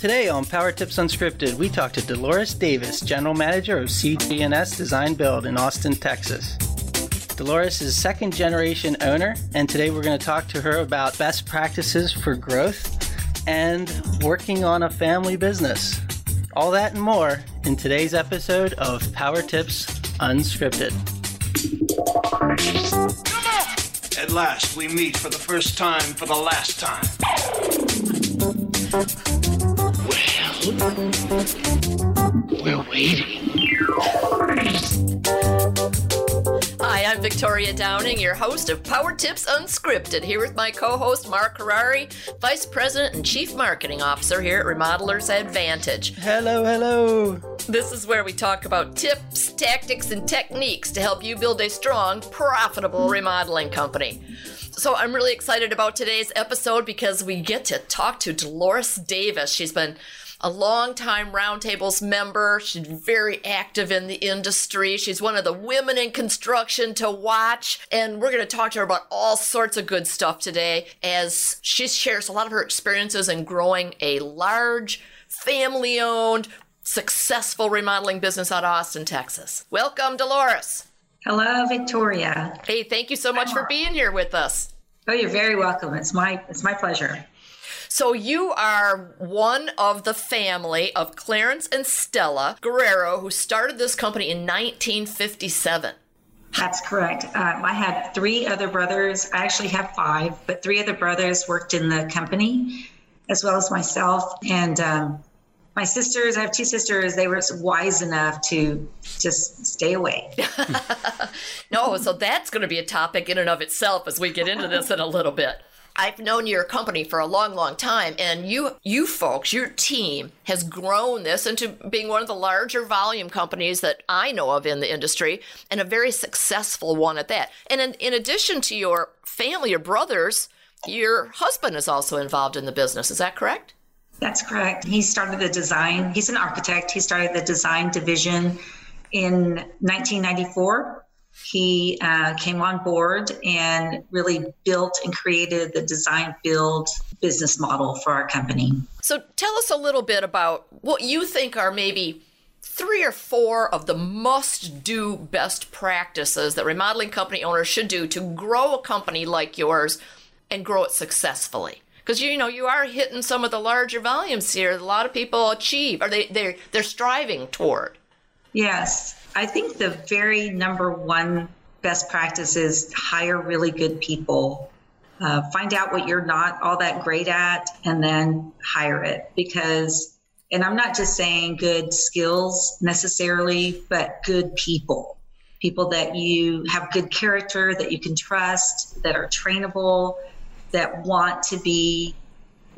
Today on Power Tips Unscripted, we talk to Dolores Davis, General Manager of CG&S Design Build in Austin, Texas. Dolores is second generation owner, and today we're going to talk to her about best practices for growth and working on a family business. All that and more in today's episode of Power Tips Unscripted. At last, we meet for the first time for the last time. Well, we're waiting. Hi, I'm Victoria Downing, your host of Power Tips Unscripted, here with my co host Mark Harari, Vice President and Chief Marketing Officer here at Remodelers Advantage. Hello, hello. This is where we talk about tips, tactics, and techniques to help you build a strong, profitable remodeling company. So I'm really excited about today's episode because we get to talk to Dolores Davis. She's been a longtime Roundtables member. She's very active in the industry. She's one of the women in construction to watch. And we're going to talk to her about all sorts of good stuff today as she shares a lot of her experiences in growing a large, family owned, successful remodeling business out of Austin, Texas. Welcome, Dolores. Hello, Victoria. Hey, thank you so much for being here with us. Oh, you're very welcome. It's my it's my pleasure. So you are one of the family of Clarence and Stella Guerrero who started this company in 1957. That's correct. Um, I had three other brothers. I actually have five, but three other brothers worked in the company, as well as myself. And um, my sisters, I have two sisters, they were wise enough to just stay away. no, so that's going to be a topic in and of itself as we get into this in a little bit. I've known your company for a long, long time, and you, you folks, your team has grown this into being one of the larger volume companies that I know of in the industry, and a very successful one at that. And in, in addition to your family, your brothers, your husband is also involved in the business. Is that correct? That's correct. He started the design. He's an architect. He started the design division in 1994 he uh, came on board and really built and created the design build business model for our company. So tell us a little bit about what you think are maybe three or four of the must do best practices that remodeling company owners should do to grow a company like yours and grow it successfully. Because you know you are hitting some of the larger volumes here that a lot of people achieve or they they're, they're striving toward. Yes I think the very number one best practice is hire really good people. Uh, find out what you're not all that great at and then hire it because and i'm not just saying good skills necessarily but good people people that you have good character that you can trust that are trainable that want to be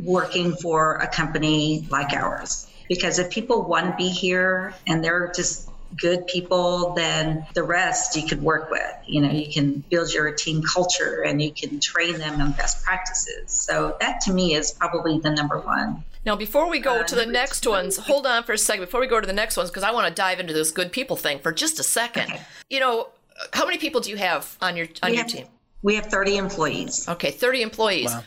working for a company like ours because if people want to be here and they're just good people, then the rest you can work with. You know, you can build your team culture and you can train them on best practices. So that to me is probably the number one. Now, before we go uh, to the next ones, hold on for a second. Before we go to the next ones, because I want to dive into this good people thing for just a second. Okay. You know, how many people do you have on your on we your have, team? We have thirty employees. Okay, thirty employees. Wow.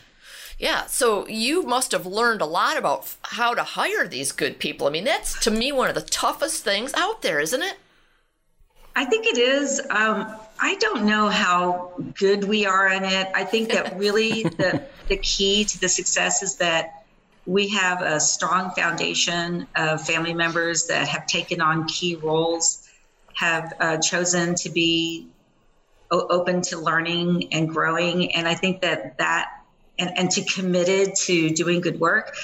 Yeah, so you must have learned a lot about how to hire these good people. I mean, that's to me one of the toughest things out there, isn't it? I think it is. Um, I don't know how good we are in it. I think that really the the key to the success is that we have a strong foundation of family members that have taken on key roles, have uh, chosen to be o- open to learning and growing, and I think that that and, and to committed to doing good work.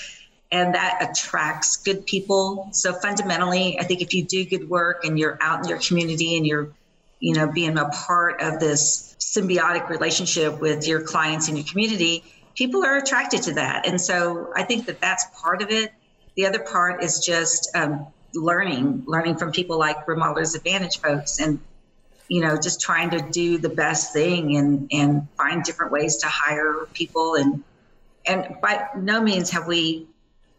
And that attracts good people. So fundamentally i think if you do good work and you're out in your community and you're you know being a part of this symbiotic relationship with your clients and your community people are attracted to that. And so i think that that's part of it. The other part is just um, learning learning from people like remodelers advantage folks and you know, just trying to do the best thing and and find different ways to hire people and and by no means have we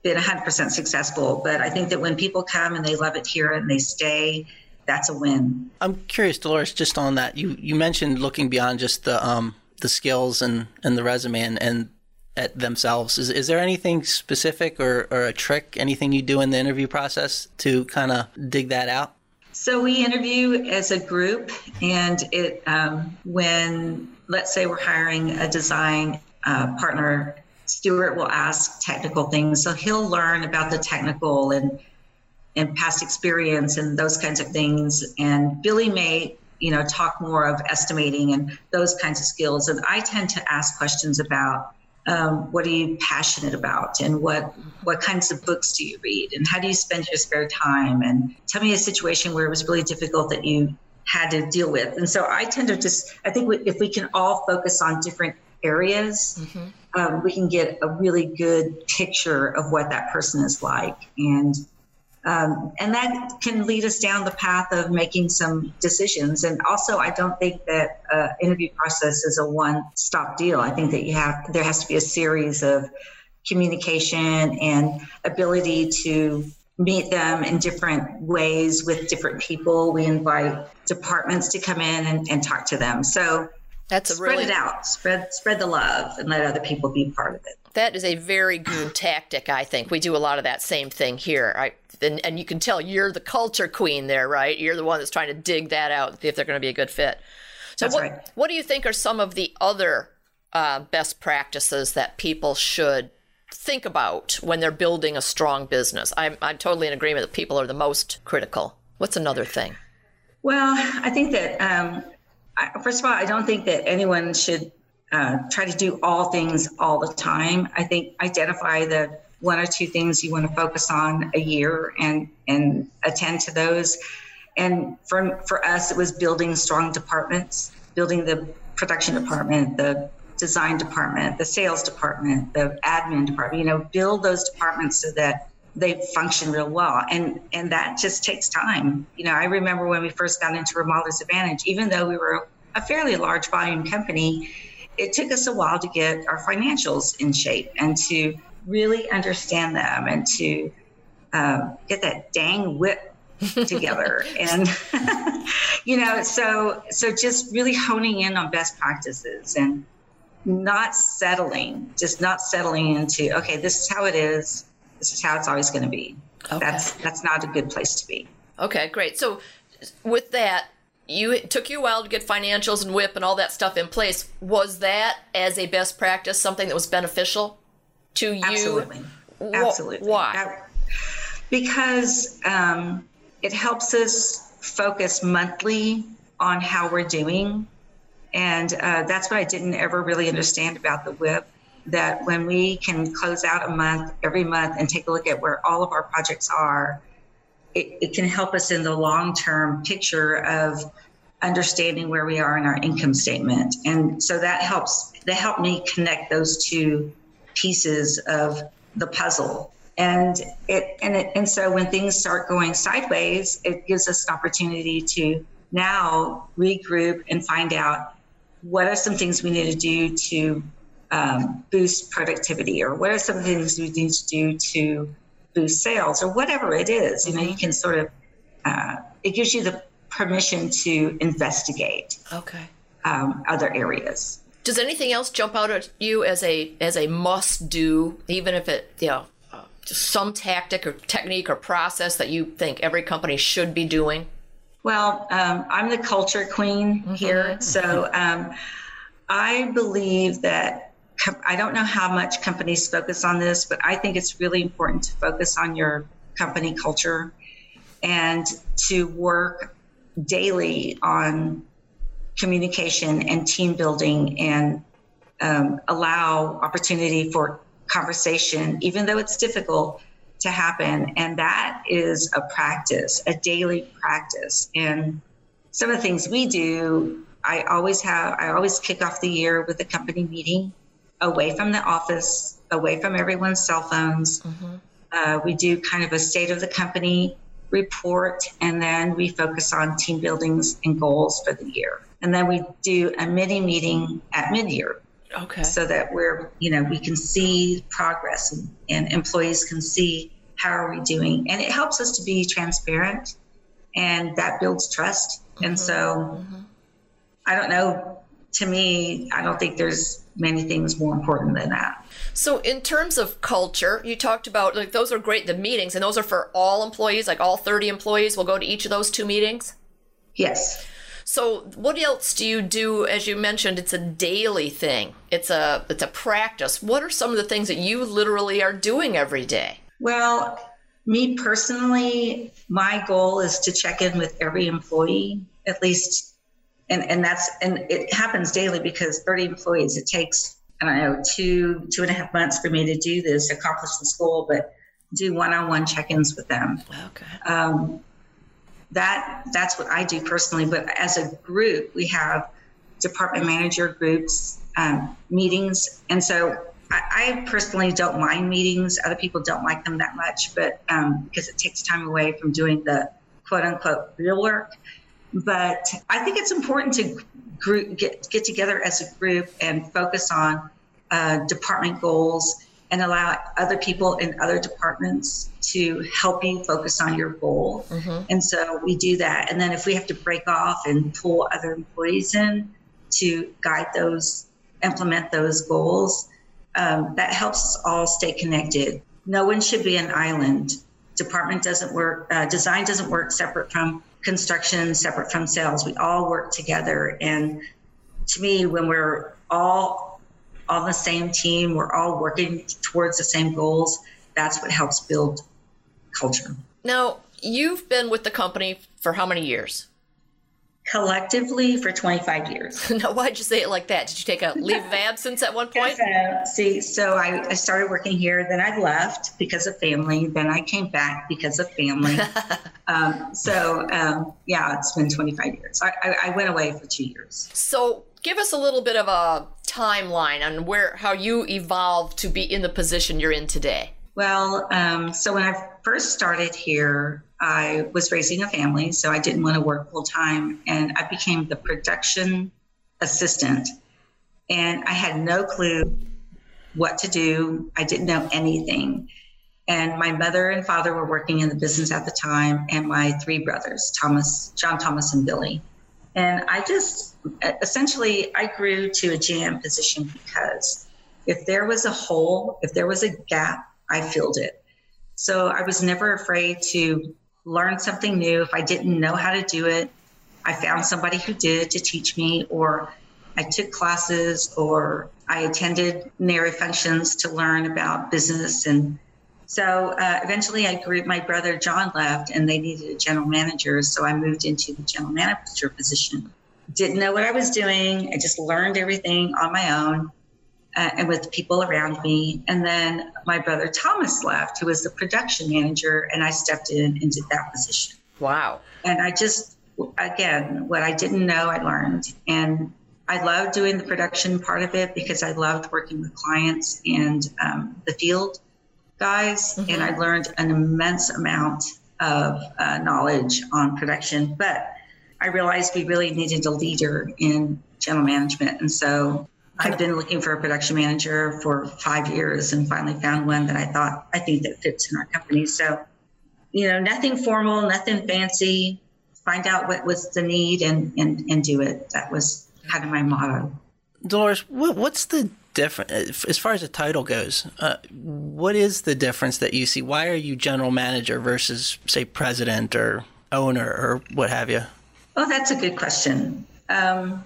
been 100% successful, but I think that when people come and they love it here and they stay, that's a win. I'm curious, Dolores, just on that. You you mentioned looking beyond just the um the skills and and the resume and, and at themselves. Is, is there anything specific or, or a trick, anything you do in the interview process to kind of dig that out? So we interview as a group, and it um, when let's say we're hiring a design uh, partner, Stuart will ask technical things, so he'll learn about the technical and and past experience and those kinds of things. And Billy may you know talk more of estimating and those kinds of skills, and I tend to ask questions about um, what are you passionate about and what what kinds of books do you read and how do you spend your spare time? And tell me a situation where it was really difficult that you had to deal with. And so i tend to just i think if we can all focus on different areas mm-hmm. um, we can get a really good picture of what that person is like. And um, and that can lead us down the path of making some decisions. And also, I don't think that uh, interview process is a one-stop deal. I think that you have there has to be a series of communication and ability to meet them in different ways with different people. We invite departments to come in and, and talk to them. So that's a spread really, it out, spread spread the love, and let other people be part of it. That is a very good tactic. I think we do a lot of that same thing here. I, and, and you can tell you're the culture queen there, right? You're the one that's trying to dig that out if they're going to be a good fit. So, that's what right. what do you think are some of the other uh, best practices that people should think about when they're building a strong business? I'm I'm totally in agreement that people are the most critical. What's another thing? Well, I think that um, I, first of all, I don't think that anyone should uh, try to do all things all the time. I think identify the one or two things you want to focus on a year and and attend to those. And for for us, it was building strong departments, building the production department, the design department, the sales department, the admin department. You know, build those departments so that they function real well and and that just takes time you know i remember when we first got into remodelers advantage even though we were a fairly large volume company it took us a while to get our financials in shape and to really understand them and to uh, get that dang WIP together and you know so so just really honing in on best practices and not settling just not settling into okay this is how it is this is how it's always going to be. Okay. That's that's not a good place to be. Okay, great. So with that, you it took you a while to get financials and WIP and all that stuff in place. Was that as a best practice something that was beneficial to you? Absolutely. Absolutely. Why? That, because um, it helps us focus monthly on how we're doing. And uh, that's what I didn't ever really understand about the WIP that when we can close out a month every month and take a look at where all of our projects are, it, it can help us in the long term picture of understanding where we are in our income statement. And so that helps, that helped me connect those two pieces of the puzzle. And it and it and so when things start going sideways, it gives us an opportunity to now regroup and find out what are some things we need to do to um, boost productivity or what are some things we need to do to boost sales or whatever it is. You know you can sort of uh, it gives you the permission to investigate okay. um, other areas does anything else jump out at you as a as a must do even if it you know uh, just some tactic or technique or process that you think every company should be doing well um, i'm the culture queen mm-hmm. here so um, i believe that I don't know how much companies focus on this, but I think it's really important to focus on your company culture and to work daily on communication and team building and um, allow opportunity for conversation, even though it's difficult to happen. And that is a practice, a daily practice. And some of the things we do, I always have, I always kick off the year with a company meeting away from the office, away from everyone's cell phones. Mm-hmm. Uh, we do kind of a state of the company report, and then we focus on team buildings and goals for the year. And then we do a mini meeting at mid year. Okay. So that we're, you know, we can see progress and, and employees can see how are we doing. And it helps us to be transparent and that builds trust. Mm-hmm. And so mm-hmm. I don't know to me, I don't think there's many things more important than that. So, in terms of culture, you talked about like those are great, the meetings, and those are for all employees, like all 30 employees will go to each of those two meetings? Yes. So, what else do you do? As you mentioned, it's a daily thing. It's a it's a practice. What are some of the things that you literally are doing every day? Well, me personally, my goal is to check in with every employee at least, and and that's and it happens daily because 30 employees. It takes I don't know two two and a half months for me to do this, accomplish this goal, but do one-on-one check-ins with them. Okay. Um, that that's what I do personally. But as a group, we have department manager groups um, meetings, and so I, I, personally don't mind meetings. Other people don't like them that much, but um, because it takes time away from doing the quote unquote real work. But I think it's important to group, get get together as a group and focus on uh, department goals and allow other people in other departments to help you focus on your goal. Mm-hmm. And so we do that. And then if we have to break off and pull other employees in to guide those, implement those goals, um, that helps us all stay connected. No one should be an island. Department doesn't work, uh, design doesn't work separate from construction, separate from sales. We all work together. And to me, when we're all on the same team, we're all working towards the same goals. That's what helps build culture. Now, you've been with the company for how many years? Collectively for 25 years. now, why'd you say it like that? Did you take a leave of absence at one point? See, so I, I started working here, then I left because of family, then I came back because of family. um, so, um, yeah, it's been 25 years. I, I, I went away for two years. So, give us a little bit of a timeline on where how you evolved to be in the position you're in today. Well, um, so when I first started here, I was raising a family, so I didn't want to work full time, and I became the production assistant. And I had no clue what to do. I didn't know anything. And my mother and father were working in the business at the time, and my three brothers, Thomas, John Thomas, and Billy. And I just essentially I grew to a GM position because if there was a hole, if there was a gap, I filled it. So I was never afraid to learn something new. If I didn't know how to do it, I found somebody who did to teach me, or I took classes, or I attended NARI functions to learn about business and so uh, eventually, I grew. My brother John left, and they needed a general manager. So I moved into the general manager position. Didn't know what I was doing. I just learned everything on my own uh, and with people around me. And then my brother Thomas left, who was the production manager, and I stepped in and did that position. Wow. And I just, again, what I didn't know, I learned. And I loved doing the production part of it because I loved working with clients and um, the field guys, mm-hmm. and I learned an immense amount of uh, knowledge on production. But I realized we really needed a leader in general management, and so I've been looking for a production manager for five years, and finally found one that I thought I think that fits in our company. So, you know, nothing formal, nothing fancy. Find out what was the need and and and do it. That was kind of my motto. Dolores, what, what's the different as far as the title goes uh, what is the difference that you see? Why are you general manager versus say president or owner or what have you? Oh that's a good question. Um,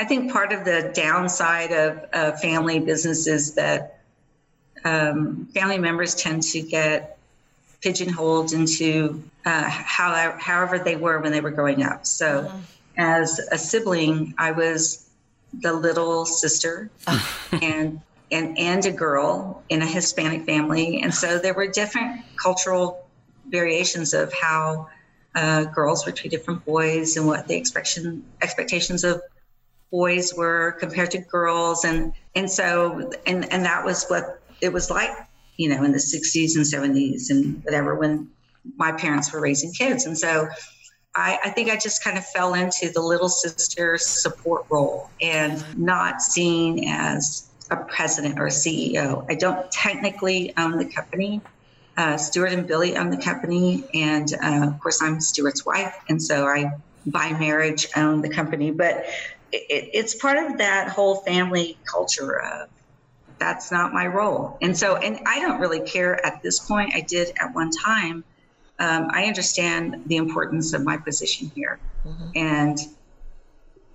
i think part of the downside of uh, family businesses is that um, family members tend to get pigeonholed into uh, how, however they were when they were growing up. So mm-hmm. as a sibling i was the little sister and and and a girl in a Hispanic family, and so there were different cultural variations of how uh, girls were treated from boys and what the expectation expectations of boys were compared to girls, and and so and and that was what it was like, you know, in the 60s and 70s and whatever when my parents were raising kids, and so I, I, think I just kind of fell into the little sister support role and not seen as a president or a CEO. I don't technically own the company. Uh, Stuart and Billy own the company, and uh, of course, I'm Stuart's wife, and so I, by marriage, own the company. But it, it's part of that whole family culture of that's not my role. And so, and I don't really care at this point. I did at one time. Um, I understand the importance of my position here. Mm-hmm. And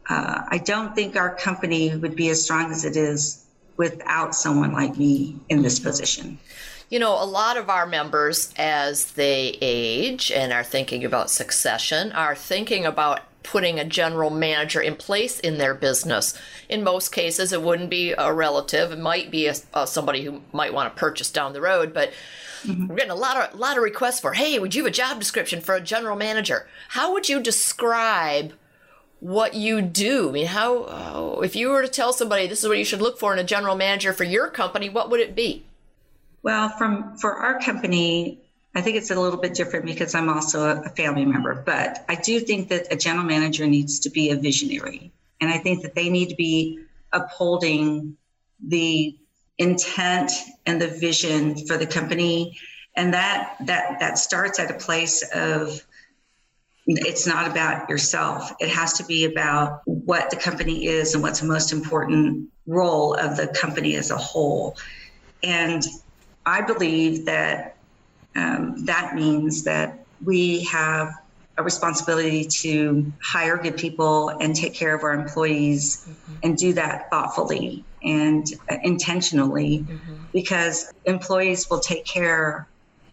uh, I don't think our company would be as strong as it is without someone like me in this mm-hmm. position. You know, a lot of our members, as they age and are thinking about succession, are thinking about putting a general manager in place in their business. In most cases, it wouldn't be a relative. It might be a, somebody who might want to purchase down the road, but mm-hmm. we're getting a lot of lot of requests for, "Hey, would you have a job description for a general manager?" How would you describe what you do? I mean, how uh, if you were to tell somebody this is what you should look for in a general manager for your company, what would it be? Well, from for our company, I think it's a little bit different because I'm also a family member, but I do think that a general manager needs to be a visionary. And I think that they need to be upholding the intent and the vision for the company. And that that that starts at a place of it's not about yourself. It has to be about what the company is and what's the most important role of the company as a whole. And I believe that um, that means that we have a responsibility to hire good people and take care of our employees mm-hmm. and do that thoughtfully and intentionally mm-hmm. because employees will take care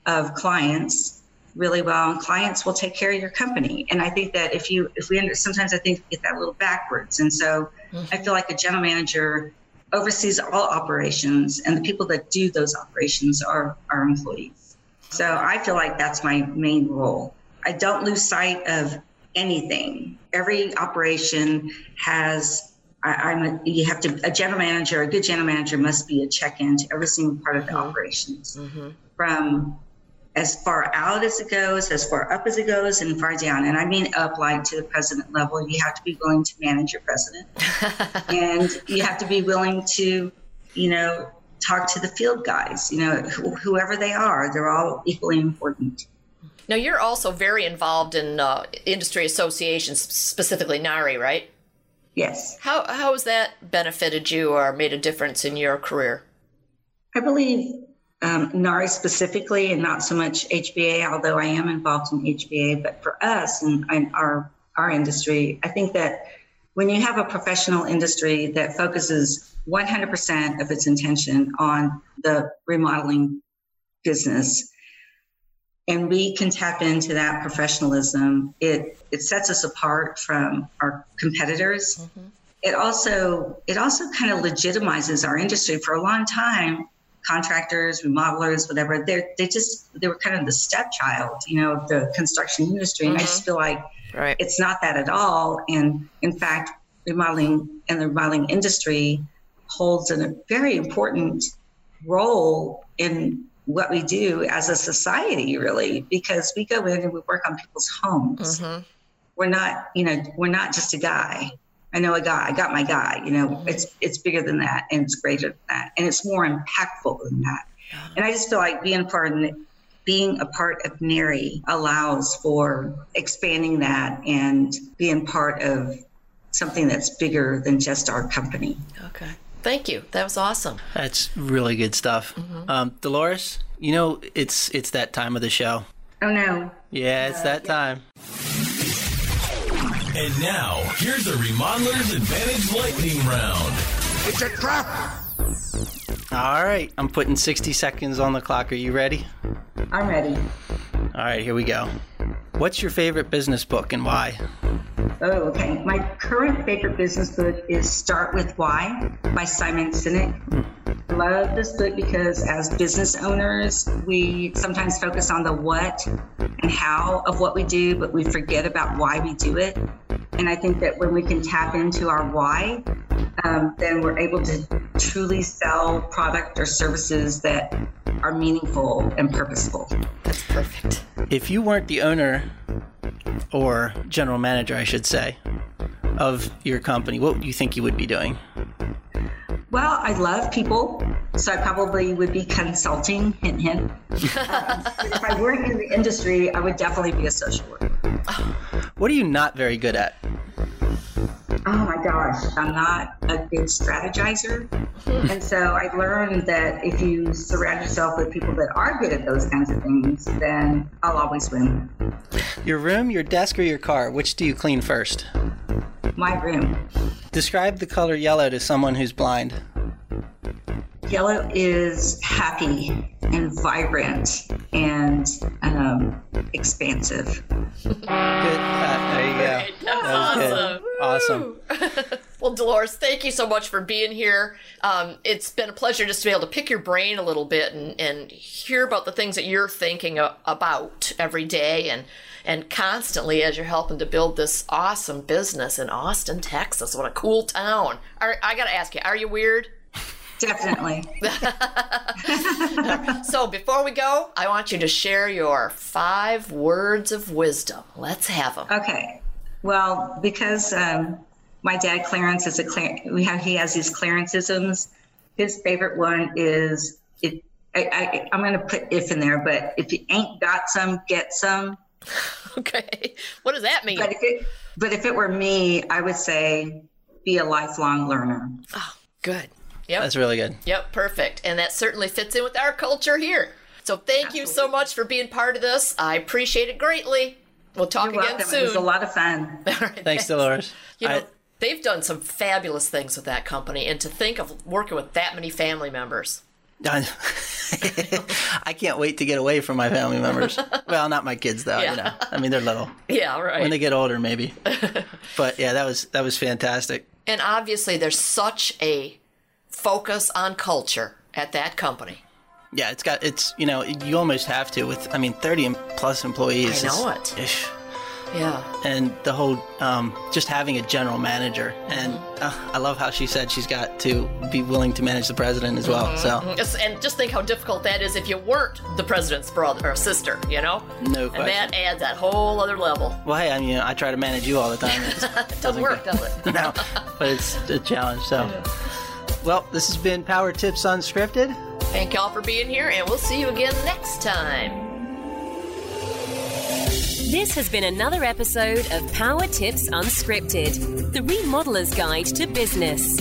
of clients really well and clients will take care of your company and i think that if you if we sometimes i think we get that a little backwards and so mm-hmm. i feel like a general manager oversees all operations and the people that do those operations are our employees so I feel like that's my main role. I don't lose sight of anything. Every operation has I, am a, you have to a general manager, a good general manager must be a check-in to every single part of the mm-hmm. operations, mm-hmm. from as far out as it goes, as far up as it goes, and far down. And I mean up, like to the president level. You have to be willing to manage your president, and you have to be willing to, you know, talk to the field guys, you know, wh- whoever they are, they're all equally important. Now, you're also very involved in uh, industry associations, specifically NARI, right? Yes. How, how has that benefited you or made a difference in your career? I believe um, NARI specifically, and not so much HBA, although I am involved in HBA, but for us and, and our, our industry, I think that when you have a professional industry that focuses 100% of its intention on the remodeling business and we can tap into that professionalism it it sets us apart from our competitors mm-hmm. it also it also kind of legitimizes our industry for a long time contractors remodelers whatever they're they just they were kind of the stepchild you know of the construction industry and mm-hmm. i just feel like right. it's not that at all and in fact remodeling and the remodeling industry holds a very important role in what we do as a society, really, because we go in and we work on people's homes. Mm-hmm. We're not, you know, we're not just a guy. I know a guy. I got my guy. You know, mm-hmm. it's it's bigger than that, and it's greater than that, and it's more impactful than that. And I just feel like being part of being a part of NARI allows for expanding that and being part of something that's bigger than just our company. Okay. Thank you. That was awesome. That's really good stuff. Mm-hmm. Um, Dolores, you know it's it's that time of the show. Oh no. Yeah, it's uh, that yeah. time. And now here's a Remodelers Advantage lightning round. It's a trap. All right, I'm putting 60 seconds on the clock. Are you ready? I'm ready. All right, here we go. What's your favorite business book and why? Oh, okay. My current favorite business book is Start with Why by Simon Sinek. I love this book because as business owners, we sometimes focus on the what and how of what we do, but we forget about why we do it. And I think that when we can tap into our why, um, then we're able to truly sell product or services that are meaningful and purposeful. That's perfect. If you weren't the owner or general manager, I should say, of your company, what would you think you would be doing? Well, I love people, so I probably would be consulting. Hint, hint. if I weren't in the industry, I would definitely be a social worker. What are you not very good at? My gosh, I'm not a good strategizer. and so I learned that if you surround yourself with people that are good at those kinds of things, then I'll always win. Your room, your desk, or your car? Which do you clean first? My room. Describe the color yellow to someone who's blind. Yellow is happy and vibrant and um, expansive. Good. Uh, there you go. That was good. awesome. Awesome. Well, Dolores, thank you so much for being here. Um, it's been a pleasure just to be able to pick your brain a little bit and, and hear about the things that you're thinking a- about every day and and constantly as you're helping to build this awesome business in Austin, Texas. What a cool town! Are, I got to ask you, are you weird? Definitely. So before we go, I want you to share your five words of wisdom. Let's have them. Okay. Well, because um, my dad Clarence is a we have he has these Clarenceisms. His favorite one is it. I, I, I'm going to put if in there, but if you ain't got some, get some. Okay, what does that mean? But if it, but if it were me, I would say be a lifelong learner. Oh, good. Yep. That's really good. Yep, perfect. And that certainly fits in with our culture here. So thank you so much for being part of this. I appreciate it greatly. We'll talk You're again welcome. It was a lot of fun. All right, Thanks, Dolores. You know, I- they've done some fabulous things with that company, and to think of working with that many family members. I can't wait to get away from my family members. Well, not my kids though. Yeah. You know, I mean they're little. Yeah, right. When they get older, maybe. But yeah, that was that was fantastic. and obviously, there's such a focus on culture at that company. Yeah, it's got it's you know you almost have to with I mean thirty plus employees. I know it. ish. Yeah. And the whole um, just having a general manager, and uh, I love how she said she's got to be willing to manage the president as well. So Just, and just think how difficult that is if you weren't the president's brother or sister, you know? no question. And that adds that whole other level. well, hey, I mean I try to manage you all the time. It It doesn't work, does it? no, but it's a challenge. So, well, this has been Power Tips Unscripted. Thank y'all for being here, and we'll see you again next time. This has been another episode of Power Tips Unscripted, the remodeler's guide to business.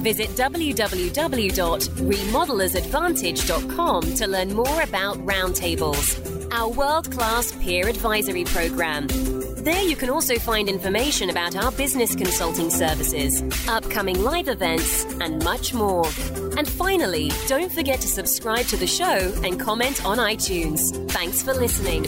Visit www.remodelersadvantage.com to learn more about Roundtables, our world class peer advisory program. There you can also find information about our business consulting services, upcoming live events, and much more. And finally, don't forget to subscribe to the show and comment on iTunes. Thanks for listening.